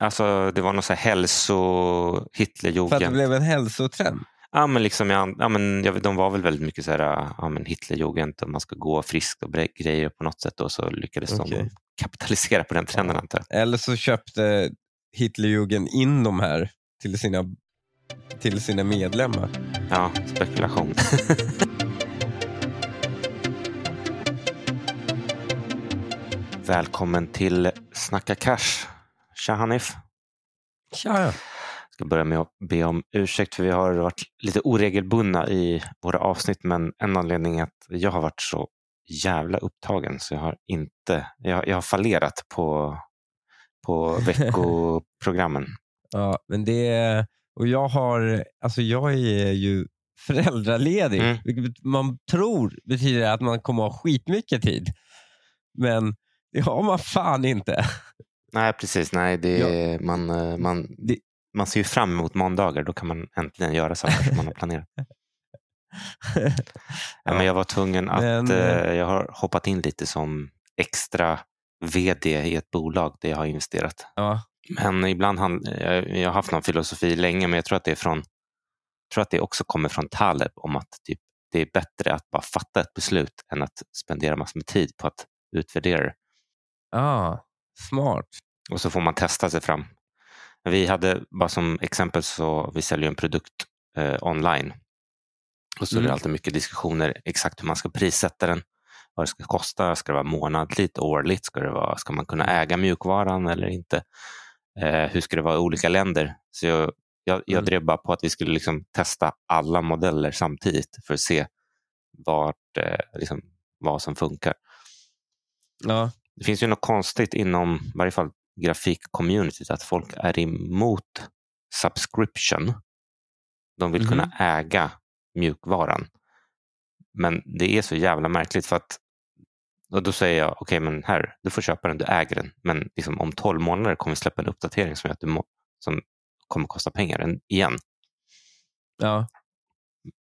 Alltså det var någon så här hälso... För att det Hitlerjugend. blev en hälsotrend? Ja, men liksom, ja, ja, men, jag de var väl väldigt mycket så här, ja, men Hitlerjugend och man ska gå friskt och grejer på något sätt och så lyckades de Okej. kapitalisera på den trenden antar jag. Eller så köpte Hitlerjugend in de här till sina, till sina medlemmar. Ja, spekulation. Välkommen till Snacka Cash. Tja Hanif. Tja, ja. ska börja med att be om ursäkt för vi har varit lite oregelbundna i våra avsnitt men en anledning är att jag har varit så jävla upptagen så jag har inte, jag, jag har fallerat på, på veckoprogrammen. ja, men det och jag har, alltså jag är ju föräldraledig, Mm. vilket man tror betyder att man kommer ha skitmycket tid. Men det har man fan inte. Nej precis, nej, det, man, eh, man, Det- man ser ju fram emot måndagar, då kan man äntligen göra saker som man har planerat. Ja, men jag var tvungen att, Men, eh, jag har hoppat in lite som extra vd i ett bolag där jag har investerat. ja, Men ibland han, jag, jag har haft någon filosofi länge, men jag tror att det är från, tror att det också kommer från Taleb om att typ, det är bättre att bara fatta ett beslut än att spendera massor med tid på att utvärdera det. ja, smart. Och så får man testa sig fram. Vi hade, bara som exempel, så vi säljer en produkt eh, online. Och så är det Mm. alltid mycket diskussioner exakt hur man ska prissätta den. Vad det ska kosta, ska det vara månadligt, årligt, ska, det vara, ska man kunna äga mjukvaran eller inte? Eh, hur ska det vara i olika länder? Så jag, jag, jag Mm. drev bara på att vi skulle liksom testa alla modeller samtidigt för att se vart, eh, liksom, vad som funkar. Ja, Det finns ju något konstigt inom i varje fall grafikcommunityt att folk är emot subscription. De vill Mhm. kunna äga mjukvaran. Men det är så jävla märkligt för att och då säger jag, okej men här, du får köpa den, du äger den. Men liksom, om 12 månader kommer vi släppa en uppdatering som, att du må, som kommer kosta pengar en- igen. ja.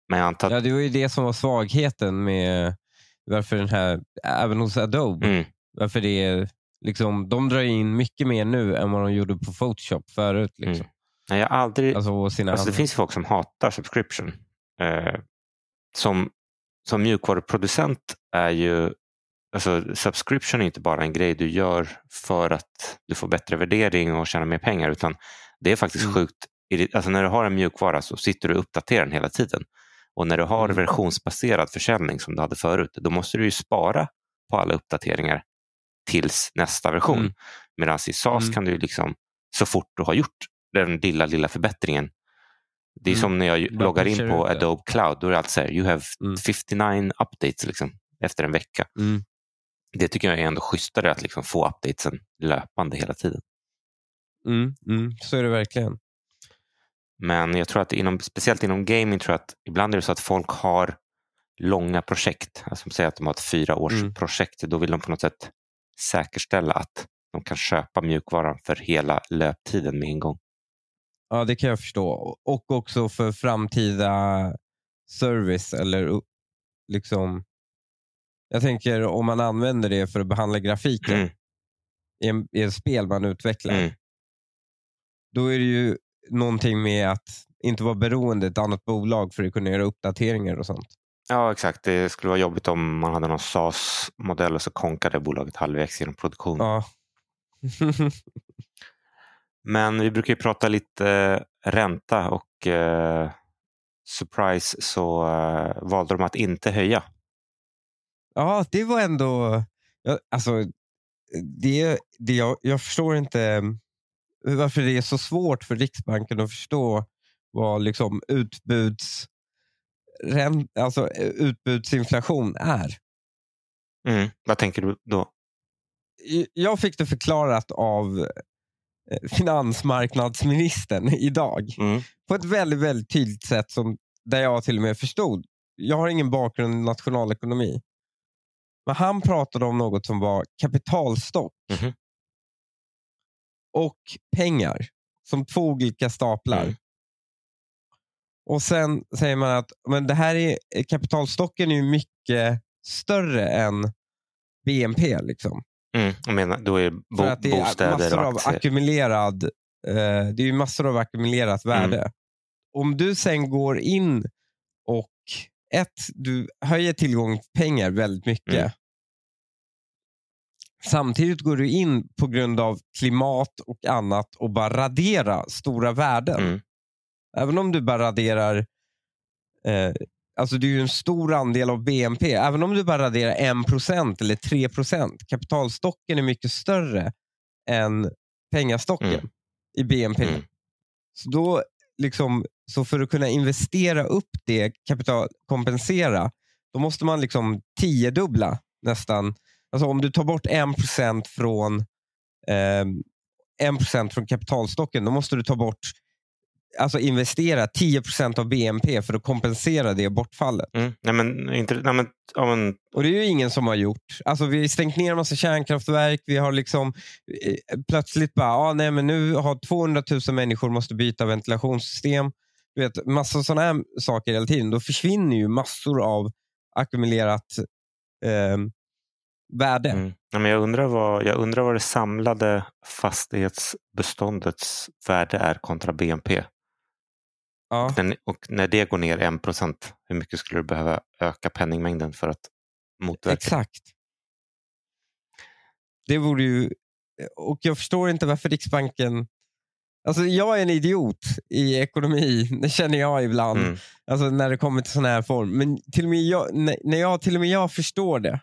Men jag antar att, ja, det var ju det som var svagheten med varför den här, även hos Adobe, mm, varför det är, liksom, de drar in mycket mer nu än vad de gjorde på Photoshop förut. Liksom. Mm. nej, jag aldrig, Alltså, sina Alltså, det finns folk som hatar subscription. Eh, som, som mjukvaruproducent är ju alltså, subscription är inte bara en grej du gör för att du får bättre värdering och tjäna mer pengar utan det är faktiskt Mm. sjukt. Alltså, när du har en mjukvara så sitter du och uppdaterar den hela tiden. Och när du har Mm. versionsbaserad försäljning som du hade förut då måste du ju spara på alla uppdateringar tills nästa version. Mm. Medan i SAS Mm. kan du liksom så fort du har gjort den lilla, lilla förbättringen det är Mm. som när jag Bara loggar in på. Adobe Cloud. Då är det alltid så här, you have Mm. 59 updates liksom, efter en vecka. Mm. Det tycker jag är ändå schysstare att liksom få updatesen löpande hela tiden. Mm, mm, så är det verkligen. Men jag tror att inom, speciellt inom gaming tror jag att ibland är det så att folk har långa projekt. Alltså säg att de har ett fyra års Mm. Då vill de på något sätt säkerställa att de kan köpa mjukvaran för hela löptiden med en gång. Ja, det kan jag förstå. Och också för framtida service. eller liksom Jag tänker om man använder det för att behandla grafiken Mm. i, en, i ett spel man utvecklar. Mm. Då är det ju någonting med att inte vara beroende ett annat bolag för att kunna göra uppdateringar och sånt. Ja, exakt. Det skulle vara jobbigt om man hade någon SAS-modell och så konkade bolaget halvvägs genom produktion. Ja. Men vi brukar ju prata lite ränta och eh, surprise så eh, valde de att inte höja. ja, det var ändå... Ja, alltså, det, det, jag, jag förstår inte eh, varför det är så svårt för Riksbanken att förstå vad liksom utbuds, rän- alltså, eh, utbudsinflation är. Mm. Vad tänker du då? Jag fick det förklarat av eh, finansmarknadsministern idag. Mm. på ett väldigt, väldigt tydligt sätt som, där jag till och med förstod. Jag har ingen bakgrund i nationalekonomi. Men han pratade om något som var kapitalstock Mhm. och pengar som två olika staplar. Mm. Och sen säger man att men det här är, kapitalstocken är mycket större än BNP. Liksom. Mm. Jag menar, då är bo- För att det är massor av ackumulerad Eh, det är massor av ackumulerat värde. Om du sen går in och ett, du höjer tillgången på pengar väldigt mycket. Mm. Samtidigt går du in på grund av klimat och annat och bara radera stora värden. Mm. Även om du bara raderar, eh, alltså det är ju en stor andel av BNP. Även om du bara raderar 1% eller 3%, kapitalstocken är mycket större än pengastocken Mm. i BNP. Mm. Så, då, liksom, så för att kunna investera upp det, kapital, kompensera, då måste man liksom tiodubbla nästan. Alltså om du tar bort 1% från, eh, 1% från kapitalstocken, då måste du ta bort Alltså investera 10% av BNP för att kompensera det bortfallet. Mm. Nej, men, inte, nej, men, ja, men, Och det är ju ingen som har gjort. Alltså vi har stängt ner en massa kärnkraftverk. Vi har liksom eh, plötsligt bara, ah, nej, men nu har 200 000 människor måste byta ventilationssystem. Du vet, massor sådana här saker hela tiden. Då försvinner ju massor av ackumulerat eh, värde. mm. nej, men jag, undrar vad, jag undrar vad det samlade fastighetsbeståndets värde är kontra BNP. Ja. Den, och när det går ner 1 procent, hur mycket skulle du behöva öka penningmängden för att motverka Exakt. Det vore ju... Och jag förstår inte varför Riksbanken... Alltså jag är en idiot i ekonomi, det känner jag ibland. Mm. Alltså när det kommer till sån här form. Men till och med jag, när jag, till och med jag förstår det.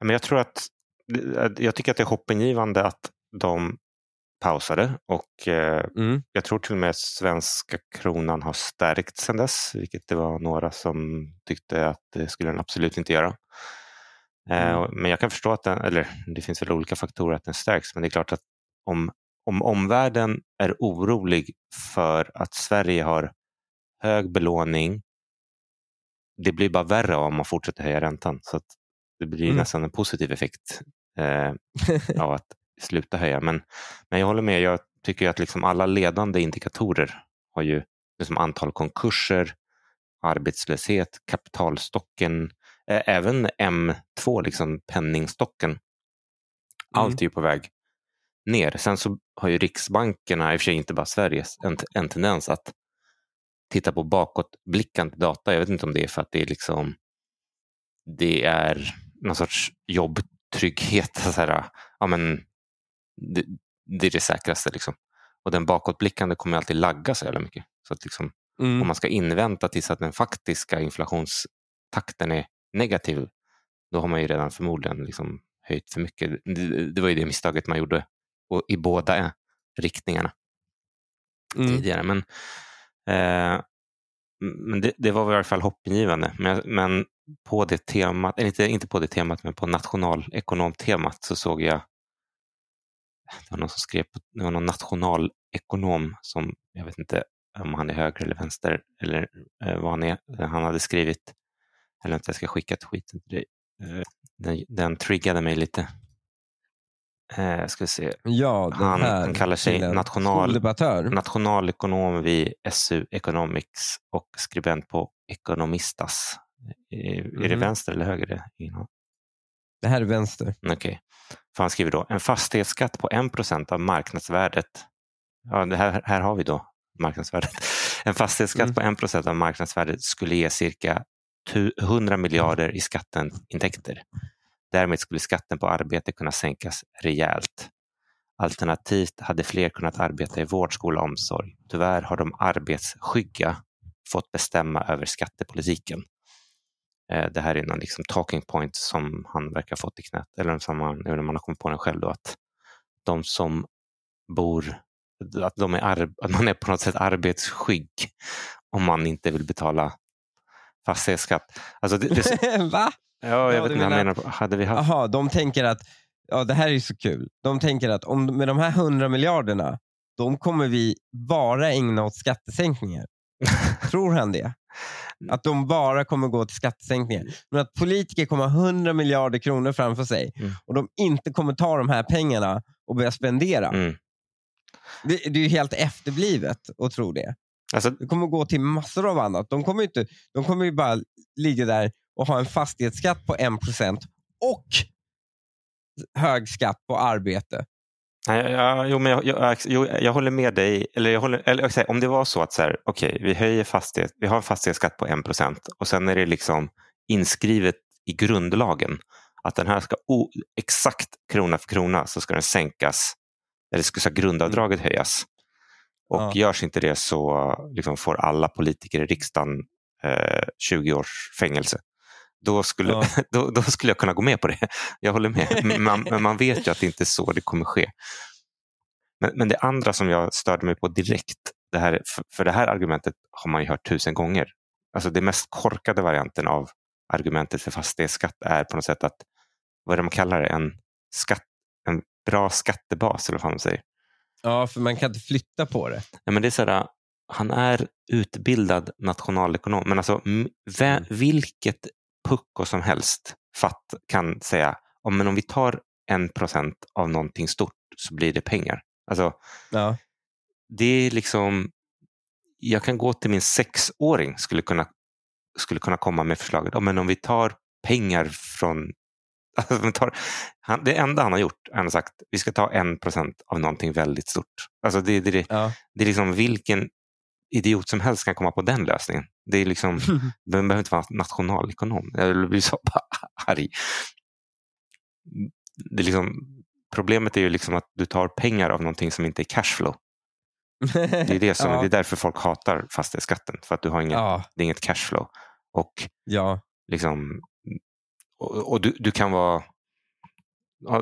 Men jag tror att jag tycker att det är hoppingivande att de pausade och eh, Mm. jag tror till och med svenska kronan har stärkt sedan dess, vilket det var några som tyckte att det skulle den absolut inte göra. Eh, Mm. Men jag kan förstå att den, eller det finns väl olika faktorer att den stärks, men det är klart att om, om omvärlden är orolig för att Sverige har hög belåning, det blir bara värre om man fortsätter höja räntan. Så det blir Mm. nästan en positiv effekt eh, av att sluta höja. Men, men jag håller med, jag tycker att liksom alla ledande indikatorer har ju liksom antal konkurser, arbetslöshet, kapitalstocken, eh, även M2, liksom penningstocken. Allt är ju på väg ner. Sen så har ju riksbankerna, i och för sig inte bara Sveriges, en, en tendens att titta på bakåtblickande data. Jag vet inte om det är för att det är liksom det är någon sorts jobbtrygghet. Så här, ja, men det, det är det säkraste. Liksom. Och den bakåtblickande kommer alltid lagga så jävla mycket. Så att liksom, Mm. om man ska invänta tills att den faktiska inflationstakten är negativ, då har man ju redan förmodligen liksom höjt för mycket. Det, det var ju det misstaget man gjorde och i båda riktningarna Mm. tidigare. Men, eh, men det, det var i alla fall hoppingivande. Men, men på det temat, eller inte, inte på det temat, men på nationalekonomtemat så såg jag det var någon som skrev, på- det var någon nationalekonom som, jag vet inte om han är höger eller vänster eller eh, vad han är, han hade skrivit, eller inte jag ska skicka skit till dig. Eh, den, den triggade mig lite. Eh, ska se. Ja, Han- han kallar sig national- nationalekonom vid SU Economics och skribent på Economistas. Är, är det Mhm. vänster eller höger? Det? Här är vänster. Okej. För han skriver då, en fastighetsskatt på 1 av marknadsvärdet. Ja, det här, här har vi då marknadsvärdet. En fastighetsskatt Mm. på 1 av marknadsvärdet skulle ge cirka tu- 100 miljarder i skatteintäkter. Därmed skulle skatten på arbete kunna sänkas rejält. Alternativt hade fler kunnat arbeta i vård, skola och omsorg. Tyvärr har de arbetsskygga fått bestämma över skattepolitiken. Eh, Det här är någon liksom talking point som han verkar ha fått i knät, eller som man, om man har kommit på den själv, då, att de som bor, att, de är att man är på något sätt arbetsskygg om man inte vill betala fastighetsskatt. Alltså det, det, Va? ja, jag Ja, vet inte vad han menar-. Hade vi haft... Jaha, de tänker att ja, det här är så kul. De tänker att om, med de här 100 miljarderna, de kommer vi bara ägna åt skattesänkningar. Tror han det? Att de bara kommer gå till skattesänkningar. Men att politiker kommer ha 100 miljarder kronor framför sig Mm. och de inte kommer ta de här pengarna och börja spendera. Mm. Det, det är ju helt efterblivet att tro det. Alltså, Det kommer gå till massor av annat. De kommer, inte, de kommer ju bara ligga där och ha en fastighetsskatt på 1% och hög skatt på arbete. Nej, ja, jo, men jag, jag, jo, jag håller med dig. Eller jag håller, eller, jag säger, om det var så att så här, okay, vi, höjer fastighet, vi har en fastighetsskatt på 1 procent och sen är det liksom inskrivet i grundlagen att den här ska o, exakt krona för krona så ska den sänkas. Eller ska grundavdraget höjas. Och ja. görs inte det så liksom, får alla politiker i riksdagen eh, 20 års fängelse. Då skulle, ja. då, då, skulle jag kunna gå med på det. Jag håller med. Man, men man vet ju att det inte är så det kommer ske. Men, men det andra som jag störde mig på direkt, det här, för, för det här argumentet har man ju hört tusen gånger. Alltså det mest korkade varianten av argumentet för fastighetsskatt är på något sätt att, vad är det man kallar det, en, skatt, en bra skattebas eller vad man säger. Ja, för man kan inte flytta på det. Ja, men det är så här, han är utbildad nationalekonom, men alltså mm. vilket pucko som helst fatt kan säga om, men om vi tar en procent av någonting stort så blir det pengar. Alltså, ja. Det är liksom, jag kan gå till min sexåring skulle kunna, skulle kunna komma med förslaget, ja, men om vi tar pengar från Alltså, tar, han, det enda han har gjort, han har sagt vi ska ta en procent av någonting väldigt stort. Alltså det, det, det, ja. det är liksom vilken idiot som helst kan komma på den lösningen. Det är liksom, man behöver inte vara nationalekonom. Jag blir så arg. Det är liksom, problemet är ju liksom att du tar pengar av någonting som inte är cashflow. Det är, det som, ja. det är därför folk hatar fastighetsskatten, för att du har inget, ja. det är inget cashflow. Och ja. liksom, och, och du, du, kan vara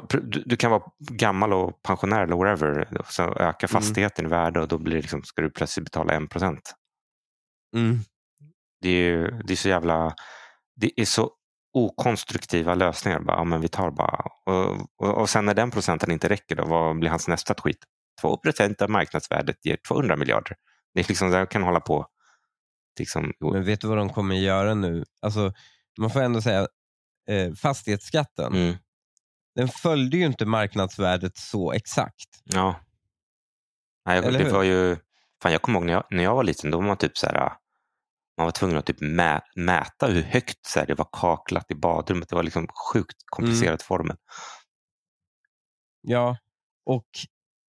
du, du, kan vara gammal och pensionär eller whatever. Så ökar mm. fastigheten mm. i värde och då blir liksom, ska du plötsligt betala en procent. Mm. Det, är, det är så jävla... Det är så okonstruktiva lösningar. Bara, ja, men vi tar bara. Och, och, och sen när den procenten inte räcker, då, vad blir hans nästa tweet? 2 procent av marknadsvärdet ger 200 miljarder. Det är liksom, där kan hålla på. Liksom, men vet du vad de kommer göra nu? Alltså, man får ändå säga eh, fastighetsskatten. Mm. Den följde ju inte marknadsvärdet så exakt. Ja. Nej, jag, det var ju, fan, jag kommer ihåg när jag, när jag var liten, då var man typ så här, man var tvungen att typ mä, mäta hur högt så här, det var kaklat i badrummet. Det var liksom sjukt komplicerat mm. formen. Ja, och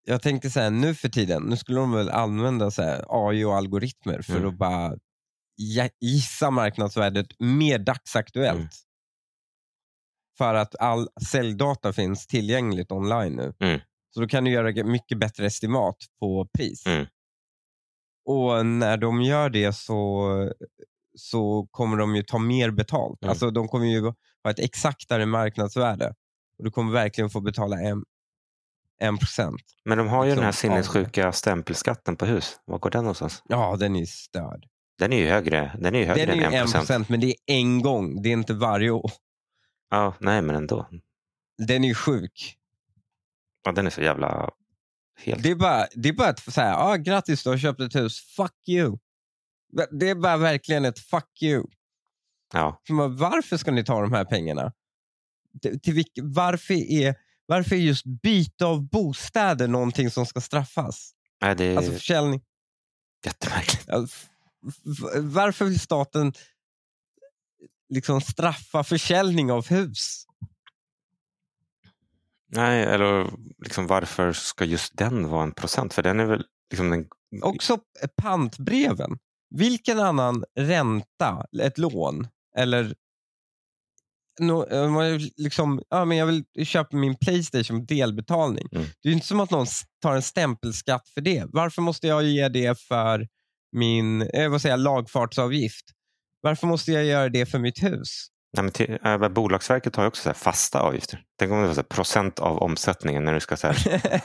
jag tänkte så här, nu för tiden, nu skulle de väl använda så här, AI och algoritmer för mm. att bara gissa marknadsvärdet mer dagsaktuellt. Mm. För att all säljdata finns tillgängligt online nu. Mm. Så då kan du göra mycket bättre estimat på pris. Mm. Och när de gör det så, så kommer de ju ta mer betalt. Mm. Alltså de kommer ju ha ett exaktare marknadsvärde. Och du kommer verkligen få betala en, en procent. Men de har ju liksom, den här sinnessjuka stämpelskatten på hus. Var går den någonstans? Ja, den är störd. Den är ju högre, den är ju högre den är än en procent. Men det är en gång, det är inte varje år. Ja, nej men ändå. Den är ju sjuk. Ja, den är så jävla... Helt... Det är bara, det är bara att säga, ah, grattis du har köpt ett hus, fuck you. Det är bara verkligen ett fuck you. Ja. Varför ska ni ta de här pengarna? Till, till vilk, varför, är, varför är just byte av bostäder någonting som ska straffas? Nej, det är alltså försäljning. Jättemärkligt. Varför vill staten liksom straffa försäljning av hus. Nej, eller liksom varför ska just den vara en procent? För den är väl liksom den... Också pantbreven. Vilken annan ränta, ett lån eller no, liksom, ja, men jag vill köpa min Playstation delbetalning. Mm. Det är inte som att någon tar en stämpelskatt för det. Varför måste jag ge det för min eh, vad säger, lagfartsavgift? Varför måste jag göra det för mitt hus? Nej, men till, äh, Bolagsverket har ju också så fasta avgifter. Tänk om det var så procent av omsättningen när du ska så här,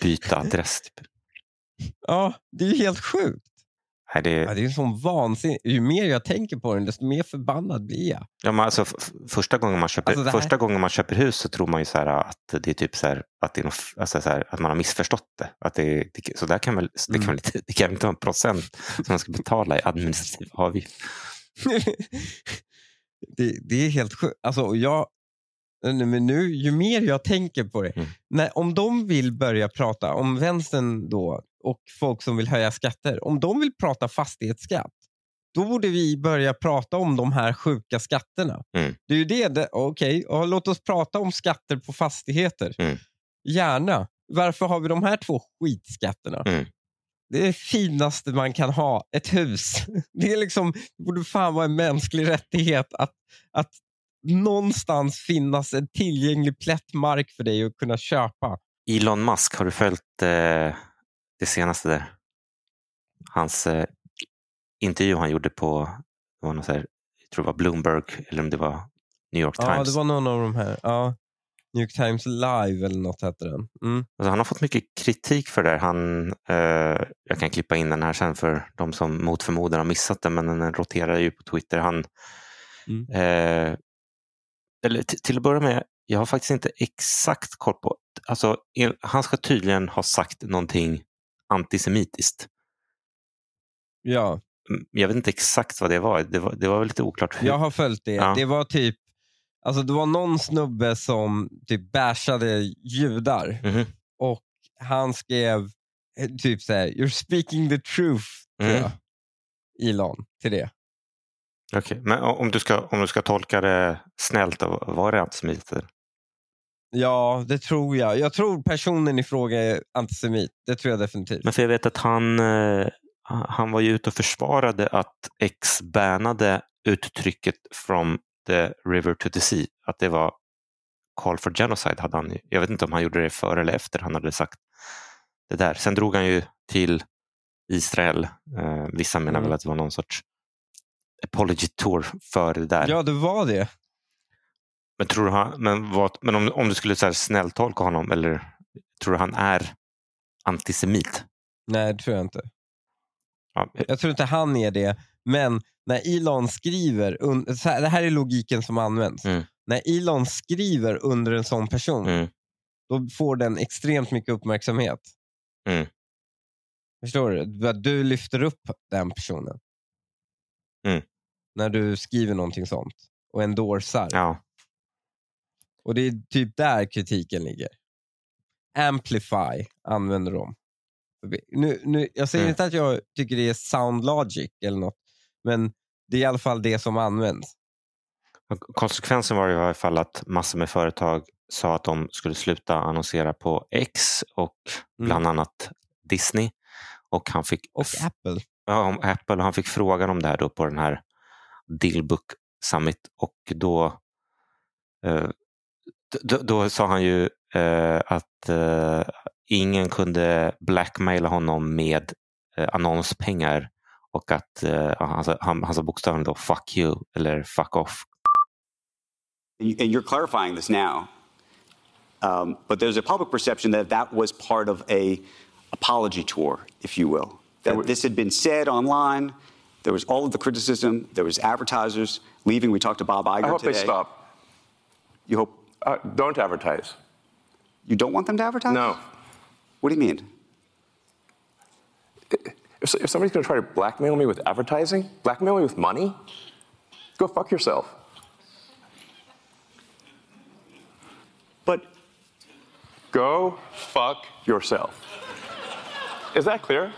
byta adress. Typ. Ja, det är ju helt sjukt. Nej, det... Ja, det är en sån vansinne. Ju mer jag tänker på den, desto mer förbannad blir jag. Ja, men alltså, första, gången man köper, alltså här... första gången man köper hus så tror man ju så att det är typ så här, att, det är något, alltså så här, att man har missförstått det. Att det, det så där kan väl, det kan, mm. väl, det kan inte vara en procent som man ska betala i administrativ avgift. det, det, är helt sjukt. Alltså, jag, men nu, ju mer jag tänker på det. Mm. När, om de vill börja prata, om vänstern då och folk som vill höja skatter, om de vill prata fastighetsskatt, då borde vi börja prata om de här sjuka skatterna. Mm. Det är ju det, det okej, okay, låt oss prata om skatter på fastigheter. Mm. Gärna. Varför har vi de här två skitskatterna? Mm. Det är det finaste man kan ha, ett hus. Det är liksom, det borde fan vara en mänsklig rättighet att, att någonstans finnas en tillgänglig plätt mark för dig att kunna köpa. Elon Musk, har du följt eh, det senaste där? Hans eh, intervju han gjorde på det var något så här, jag tror det var Bloomberg eller om det var New York Times. Ja, det var någon av de här. Ja. New York Times Live eller något hette den. Mm. Alltså, han har fått mycket kritik för det. här. Han, eh, jag kan klippa in den här sen för de som mot förmodan har missat den, men den roterar ju på Twitter. Han, Mm. eh, eller till att börja med, jag har faktiskt inte exakt koll på... Alltså, han ska tydligen ha sagt någonting antisemitiskt. Ja, Mm, Jag vet inte exakt vad det var. Det var, det var väl lite oklart hur. jag har följt det. Ja. Det var typ Alltså det var någon snubbe som typ bashade judar Mhm. och han skrev eh, typ så här, you're speaking the truth, Mm. Elon, till det. Okej, Men om du, ska, om du ska tolka det snällt, då, var det antisemitiskt? Ja, det tror jag. Jag tror personen i fråga är antisemit. Det tror jag definitivt. Men för jag vet att han, eh, han var ju ute och försvarade att X bannade uttrycket from the river to the sea. Att det var call for genocide. Hade han, jag vet inte om han gjorde det före eller efter han hade sagt det där. Sen drog han ju till Israel. Eh, vissa menar Mm. väl att det var någon sorts apology tour för det där. Ja, det var det. Men, tror du han, men, vad, men om, om du skulle så här snälltolka honom, eller tror du han är antisemit? Nej, det tror jag inte. Ja, Jag tror inte han är det. Men när Elon skriver, här, det här är logiken som används. Mm. När Elon skriver under en sån person, Mm. då får den extremt mycket uppmärksamhet. Mm. Förstår du? Du lyfter upp den personen. Mm. När du skriver någonting sånt och endorsar. Ja. Och det är typ där kritiken ligger. Amplify använder de. Nu, nu, jag säger Mm. inte att jag tycker det är sound logic eller något, men det är i alla fall det som används. Konsekvensen var i varje fall att massor med företag sa att de skulle sluta annonsera på X och Mm. bland annat Disney. Och han fick, Och Apple. ja, om Apple och han fick frågan om det här då på den här Dillbook Summit och då, eh, då, då sa han ju eh, att eh, ingen kunde blackmaila honom med eh, annonspengar och att eh, han, sa- han, han sa bokstavligen då fuck you eller fuck off. and you- and you're clarifying this now, um, but there's a public perception that that was part of a apology tour, if you will. That this had been said online. There was all of the criticism. There was advertisers leaving. We talked to Bob Iger I hope today. they stop. You hope Uh, don't advertise. you don't want them to advertise? No. What do you mean? If, if somebody's going to try to blackmail me with advertising, blackmail me with money, go fuck yourself. But Go fuck yourself. Is that clear?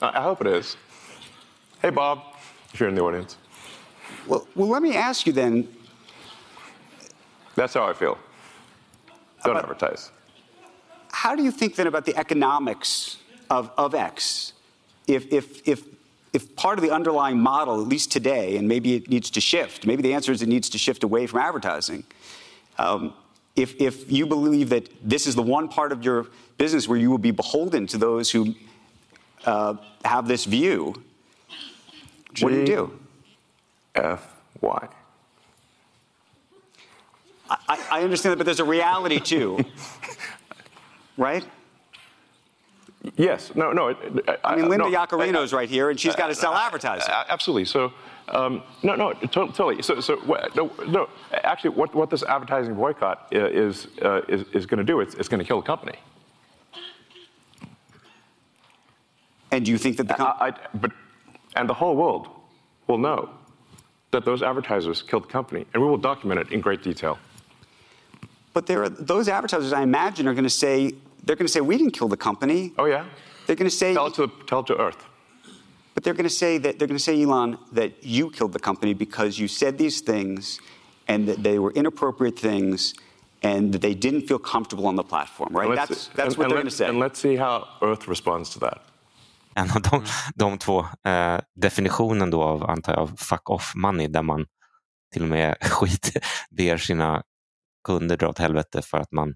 I I hope it is. Hey, Bob, if you're in the audience. well, well, let me ask you then. That's how I feel. Don't advertise. How do you think then about the economics of, of X? If, if, if, if part of the underlying model, at least today, and maybe it needs to shift, maybe the answer is it needs to shift away from advertising. Um, if, if you believe that this is the one part of your business where you will be beholden to those who uh, have this view, what do you do? F Y. I, I understand that, but there's a reality too, right? Yes. No. No. it- it- I mean, Linda no, Yacarino's I- right here, and she's got to sell advertising. Absolutely. So, um, no, no, totally. So, so no, no. Actually, what, what this advertising boycott is uh, is, is going to do? It's, it's going to kill the company. And do you think that the com- I, I, but, and the whole world will know that those advertisers killed the company, and we will document it in great detail. But there are, those advertisers, I imagine, are going to say they're going to say we didn't kill the company. Oh yeah. They're going to say, Tell it to tell it to Earth. but they're going to say that they're going to say, Elon, that you killed the company because you said these things, and that they were inappropriate things, and that they didn't feel comfortable on the platform, right? That's, that's and- what and they're going to say. And let's see how Earth responds to that. En av de, de två eh, definitionen då av, antar jag, av fuck off money där man till och med skit ber sina kunder dra åt helvete för att man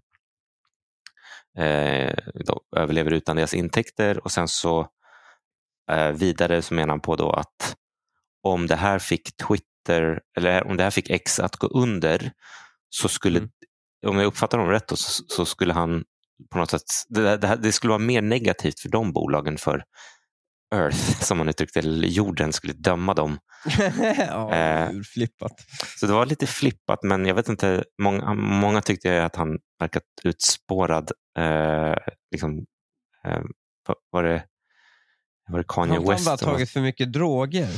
eh, överlever utan deras intäkter och sen så eh, vidare så menar han på då att om det här fick Twitter eller om det här fick X att gå under så skulle, Mm. om jag uppfattar honom rätt, då, så, så skulle han på något sätt, det, det, det skulle vara mer negativt för de bolagen för Earth, som man uttryckte eller jorden skulle döma dem. ja, Eh. flippat. Så det var lite flippat, men jag vet inte, många, många tyckte att han verkat utspårad. Eh, liksom, eh, va- var, det, var det Kanye Han har West? som var- tagit för mycket droger.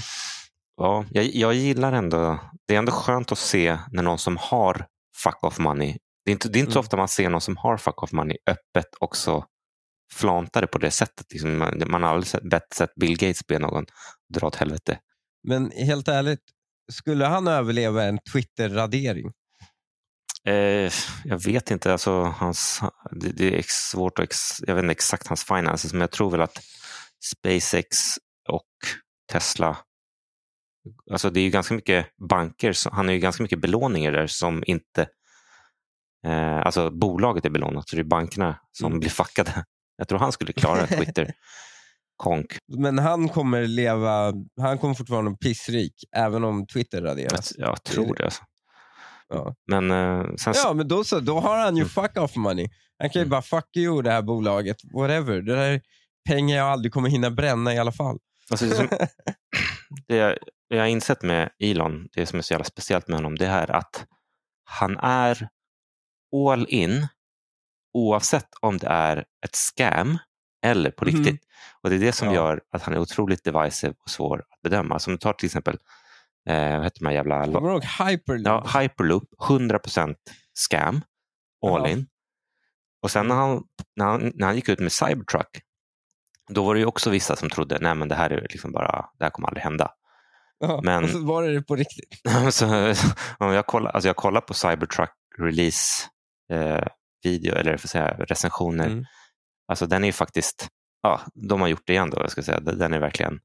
Ja, jag, jag gillar ändå, det är ändå skönt att se när någon som har fuck off money, det är inte, det är inte så Mm. ofta man ser någon som har fuck off money öppet också flanta det på det sättet. Liksom, man, man har aldrig sett, bett- sett Bill Gates be någon dra åt helvete. Men helt ärligt, skulle han överleva en Twitter-radering? Eh, jag vet inte, alltså, hans, det, det är svårt att, ex, jag vet inte exakt hans finances, men jag tror väl att SpaceX och Tesla, alltså det är ju ganska mycket banker, han har ju ganska mycket belåningar där som inte, eh, alltså bolaget är belånat, så det är bankerna som Mm. blir fuckade. Jag tror han skulle klara Twitter. Konk. Men han kommer leva, han kommer fortfarande vara pissrik även om Twitter Jag, raderas. jag tror det. Alltså. Ja. Men eh, sen, Ja, men då så. Då har han ju fuck off money. Han kan ju Mm. bara fuck you det här bolaget, whatever. Det där är pengar jag aldrig kommer hinna bränna i alla fall. Alltså det, som, det, jag, det jag har insett med Elon, det som är så jävla speciellt med honom, det är att han är all in oavsett om det är ett scam eller på Mhm. riktigt. Och Det är det som Ja. gör att han är otroligt divisive och svår att bedöma. Som du tar till exempel, eh, vad heter de här jävla... Kommer du ihåg Hyperloop? Ja, Hyperloop, 100% scam, all in. Och sen när han, när, han, när han gick ut med Cybertruck, då var det ju också vissa som trodde nej men det här är liksom bara, det här kommer aldrig hända. Ja, men- Och så var det det på riktigt. så, om jag, kollar, alltså jag kollar på Cybertruck release eh, video, eller för säga, recensioner. Mm. Alltså den är ju faktiskt, ja, de har gjort det igen då, jag ska säga. Den är verkligen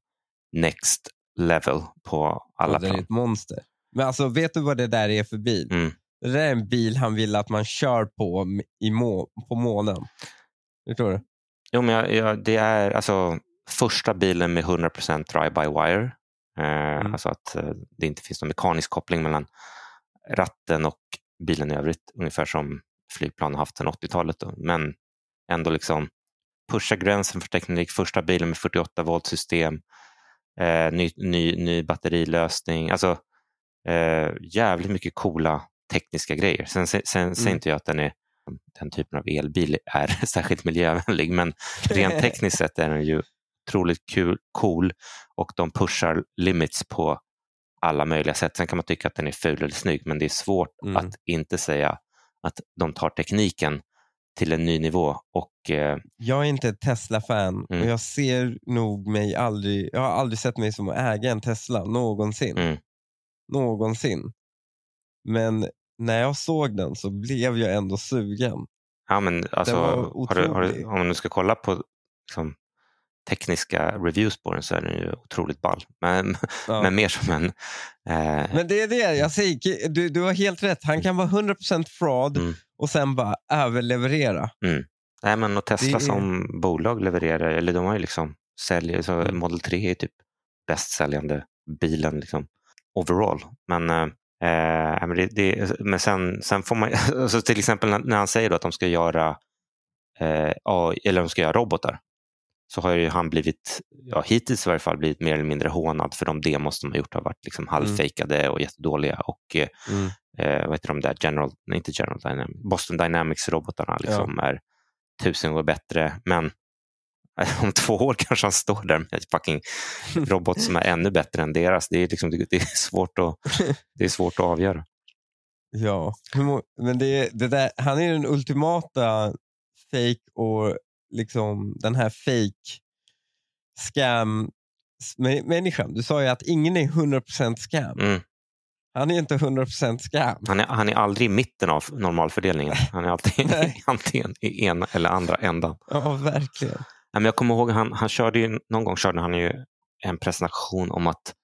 next level på alla Ja, det är plan. ett monster. Men alltså, vet du vad det där är för bil? Mm. Det där är en bil han vill att man kör på i må på månen. Förstår du? Jo, men jag, jag, det är alltså första bilen med 100% drive-by-wire. Eh, Mm. Alltså att eh, det inte finns någon mekanisk koppling mellan ratten och bilen i övrigt. Ungefär som flygplan har haft sedan 80-talet. då. Men ändå liksom pusha gränsen för teknik. Första bilen med 48 volt system. Eh, ny, ny, ny batterilösning. Alltså eh, jävligt mycket coola tekniska grejer. Sen, sen, sen säger Mm. inte jag att den är den typen av elbil är särskilt miljövänlig, men rent tekniskt sett är den ju otroligt kul, cool och de pushar limits på alla möjliga sätt. Sen kan man tycka att den är ful eller snygg, men det är svårt Mm. att inte säga att de tar tekniken till en ny nivå. Och eh, Jag är inte ett Tesla-fan Mm. och jag ser nog mig aldrig, jag har aldrig sett mig som att äga en Tesla någonsin. Mm. Någonsin. Men när jag såg den så blev jag ändå sugen. ja, men alltså, har du, har du, om du ska kolla på liksom, tekniska reviews på den så är den ju otroligt ball. Men, Ja. men mer som en... Eh, Men det är det jag säger, du, du har helt rätt. Han kan vara 100% fraud Mm. och sen bara överleverera. Nej, men och Tesla Det som bolag levererar, eller de har ju liksom säljer, så Mm. Model 3 är typ bäst säljande bilen liksom, overall. Men, eh, eh, men, det, det, men sen, sen får man, alltså till exempel när, han säger att de ska göra eh, eller de ska göra robotar, så har ju han blivit, ja, hittills i varje fall, blivit mer eller mindre hånad för de demos de har gjort har varit liksom halvfejkade och jättedåliga. Och eh, Mm. eh, vad heter de där, General, nej inte General Dynamics, Boston Dynamics-robotarna liksom är tusen gånger bättre. Men om två år kanske han står där med en fucking robot som är ännu bättre än deras. Det är, liksom, det, är, svårt, att, det är svårt att avgöra. Ja, men det, det där, han är den ultimata fake och liksom den här fake scam människan. Du sa ju att ingen är 100% scam. Mm. Han är inte 100% scam. Han är, han är aldrig i mitten av normalfördelningen. Han är alltid antingen i ena eller andra ändan. Ja, verkligen. Men jag kommer ihåg, han, han körde ju, någon gång körde han ju en presentation om att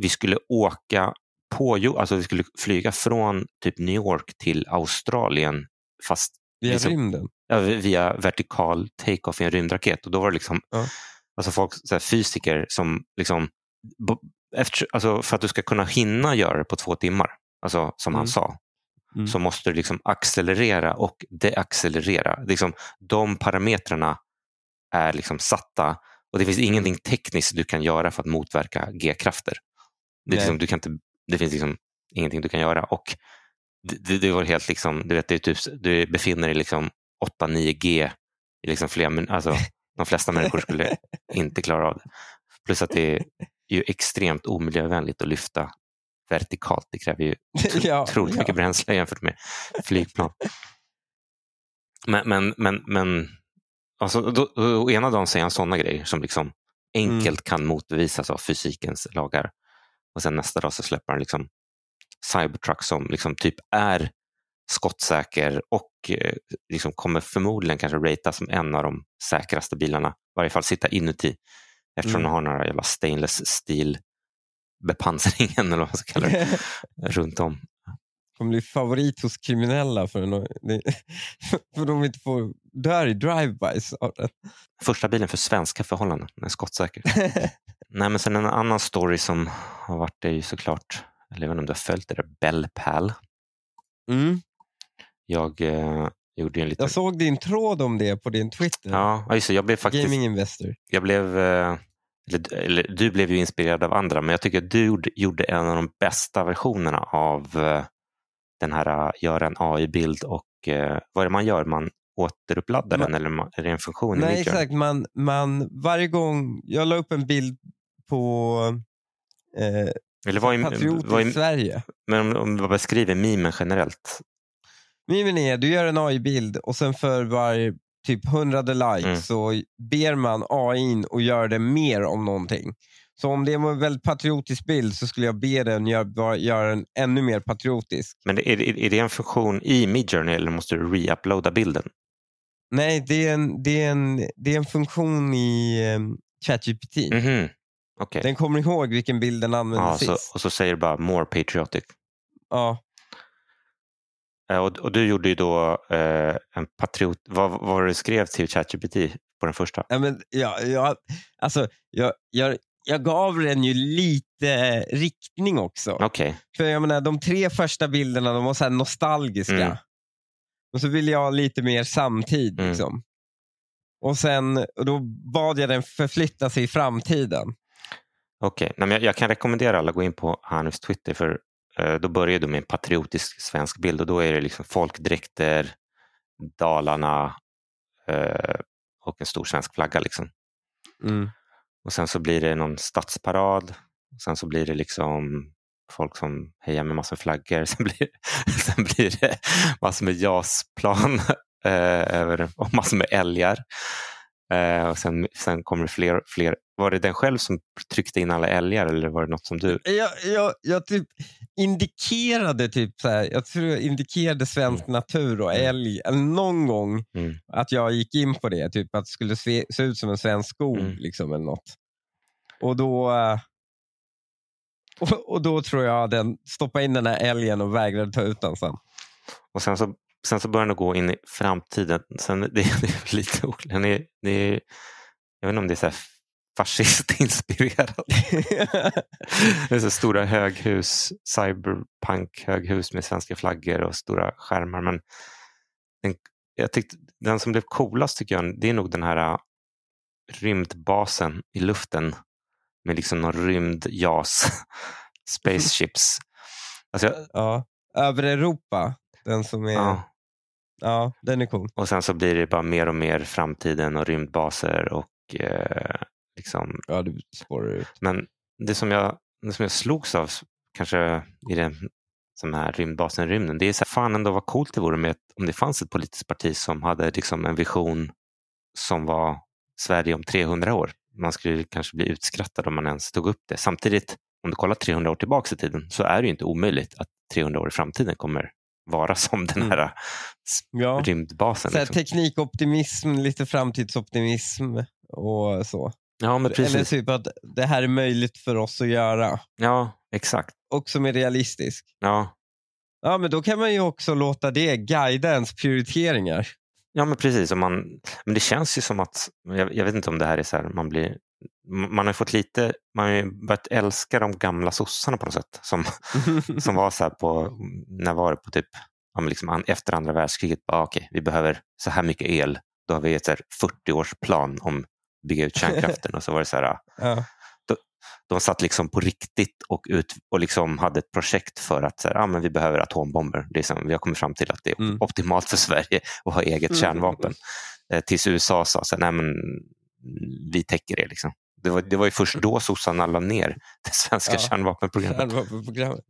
vi skulle åka på, alltså vi skulle flyga från typ New York till Australien fast Via Liksom- rymden. ja, via vertikal take-off i en rymdraket. Och då var det liksom Ja. alltså folk, så här, fysiker som liksom, efter, alltså för att du ska kunna hinna göra det på två timmar, alltså som han Mm. sa, Mm. så måste du liksom accelerera och deaccelerera. Liksom, de parametrarna är liksom satta och det finns ingenting tekniskt du kan göra för att motverka g-krafter. Det, liksom, du kan inte, det finns liksom ingenting du kan göra. Och det, det var helt liksom, du, vet, är typ, du befinner dig liksom 8-9 G i liksom flera alltså, De flesta människor skulle inte klara av det. Plus att det är ju extremt omiljövänligt att lyfta vertikalt. Det kräver ju ja, otroligt ja. mycket bränsle jämfört med flygplan. Men, men, men, men alltså, då, då, ena dagen säger han sådana grejer som liksom enkelt kan motbevisas av fysikens lagar. Och sen nästa dag så släpper han liksom Cybertruck som liksom typ är skottsäker och eh, liksom kommer förmodligen kanske ratas som en av de säkraste bilarna. I varje fall sitta inuti eftersom Mm. den har några jävla stainless steel bepansringen eller vad man ska kalla det, runt om. kommer bli favorit hos kriminella för, en, för de inte får dö i drive-bys av den. Första bilen för svenska förhållanden, den är skottsäker. Nej, men sen en annan story som har varit det är ju såklart, eller jag vet inte om du har följt det, där, Bell Pal. Mm. Jag eh, gjorde en liten... Jag såg din tråd om det på din Twitter. Ja, just det, jag blev faktiskt... Gaming Investor. Jag blev... Eh, eller, eller, du blev ju inspirerad av andra, men jag tycker att du gjorde, en av de bästa versionerna av eh, den här, eh, göra en AI-bild och vad är det man gör? Man återuppladdar Man- den eller är det en funktion Nej, exakt. Man, man, varje gång jag la upp en bild på eh, Eller vad är, Patriot vad i är, Sverige. men om, om du beskriver memen generellt. Mimen är, du gör en AI-bild och sen för varje typ hundrade like Mm. så ber man AI och gör det mer om någonting. Så om det var en väldigt patriotisk bild så skulle jag be den göra, göra den ännu mer patriotisk. Men är, är, det en funktion i Midjourney eller måste du re-uploada bilden? Nej, det är en, det är en, det är en funktion i um, ChatGPT. Mhm. Okej. Den kommer ihåg vilken bild den använde Ja, så, sist. och så säger du bara more patriotic. Ja. Eh, Och, och du gjorde ju då eh, en patriot... Vad, vad var det du skrev till ChatGPT på den första? Ja, men, ja, ja, alltså, jag, jag, jag gav den ju lite riktning också. Okej. För jag menar, de tre första bilderna de var så här nostalgiska. Mm. Och så ville jag ha lite mer samtid. Mm. Liksom. Och sen och då bad jag den förflytta sig i framtiden. Okej. Men jag, jag kan rekommendera alla att gå in på Hanifs Twitter för eh, då börjar du med en patriotisk svensk bild och då är det liksom folkdräkter, Dalarna eh, och en stor svensk flagga. Liksom. Mm. Och sen så blir det någon stadsparad. Och sen så blir det liksom folk som hejar med massor med flaggor. Sen blir, sen blir det massor med JAS-plan eh, och massor med älgar. Eh, och sen, sen kommer det fler, fler. Var det den själv som tryckte in alla älgar eller var det något som du? Jag, jag, jag typ indikerade typ så här, jag tror jag indikerade svensk natur och Mm. älg någon gång Mm. att jag gick in på det. Typ att det skulle se, se ut som en svensk skog Mm. liksom, eller något. Och då, eh, och, och då tror jag den stoppade in den här älgen och vägrade ta ut den sen. Och sen så, sen så börjar den gå in i framtiden. Sen, det, det är lite oklart. Det är, jag vet inte om det är så här fascistinspirerat. Det är så stora höghus, cyberpunk-höghus med svenska flaggor och stora skärmar. Men den, jag tyckte, den som blev coolast tycker jag, det är nog den här äh, rymdbasen i luften med liksom någon rymd JAS, spaceships. Alltså, jag, ja. Över Europa, den som är, ja. Ja. den är cool. Och sen så blir det bara mer och mer framtiden och rymdbaser och eh, liksom Ja, du spårar ut. Men det som jag, det som jag slogs av kanske i den som här rymdbasen i rymden, det är så här, fan ändå vad coolt det vore med ett, om det fanns ett politiskt parti som hade liksom en vision som var Sverige om 300 år. Man skulle kanske bli utskrattad om man ens tog upp det. Samtidigt, om du kollar 300 år tillbaka i tiden så är det ju inte omöjligt att 300 år i framtiden kommer vara som den här s- Ja. rymdbasen. Så här, Liksom. teknikoptimism, lite framtidsoptimism och så. Ja, men Eller precis. typ att det här är möjligt för oss att göra Ja, exakt. och som är realistisk. Ja. Ja, men då kan man ju också låta det guida ens prioriteringar. Ja, men precis. Och man, men det känns ju som att, jag, jag vet inte om det här är så här, man blir, man har fått lite, man har börjat älska de gamla sossarna på något sätt. Som, som var så här på, när var det på typ, liksom efter andra världskriget, ah, okej, vi behöver så här mycket el. Då har vi ett så här 40-årsplan om att bygga ut kärnkraften. och så var det så här, ja. de satt liksom på riktigt och, ut, och liksom hade ett projekt för att så här, ah, men vi behöver atombomber. Det som, vi har kommit fram till att det är Mm. optimalt för Sverige att ha eget Mm. kärnvapen. Eh, tills USA sa så här, nej men vi täcker det. Liksom. Det, var, det var ju först då sossarna la ner det svenska Ja. kärnvapenprogrammet. Kärnvapenprogrammet.